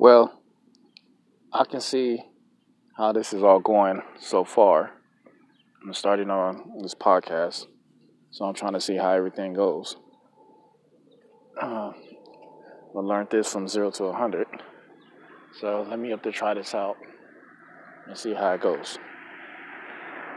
Well, I can see how this is all going so far. I'm starting on this podcast, so I'm trying to see how everything goes. Uh, I learned this from zero to hundred, so let me up to try this out and see how it goes.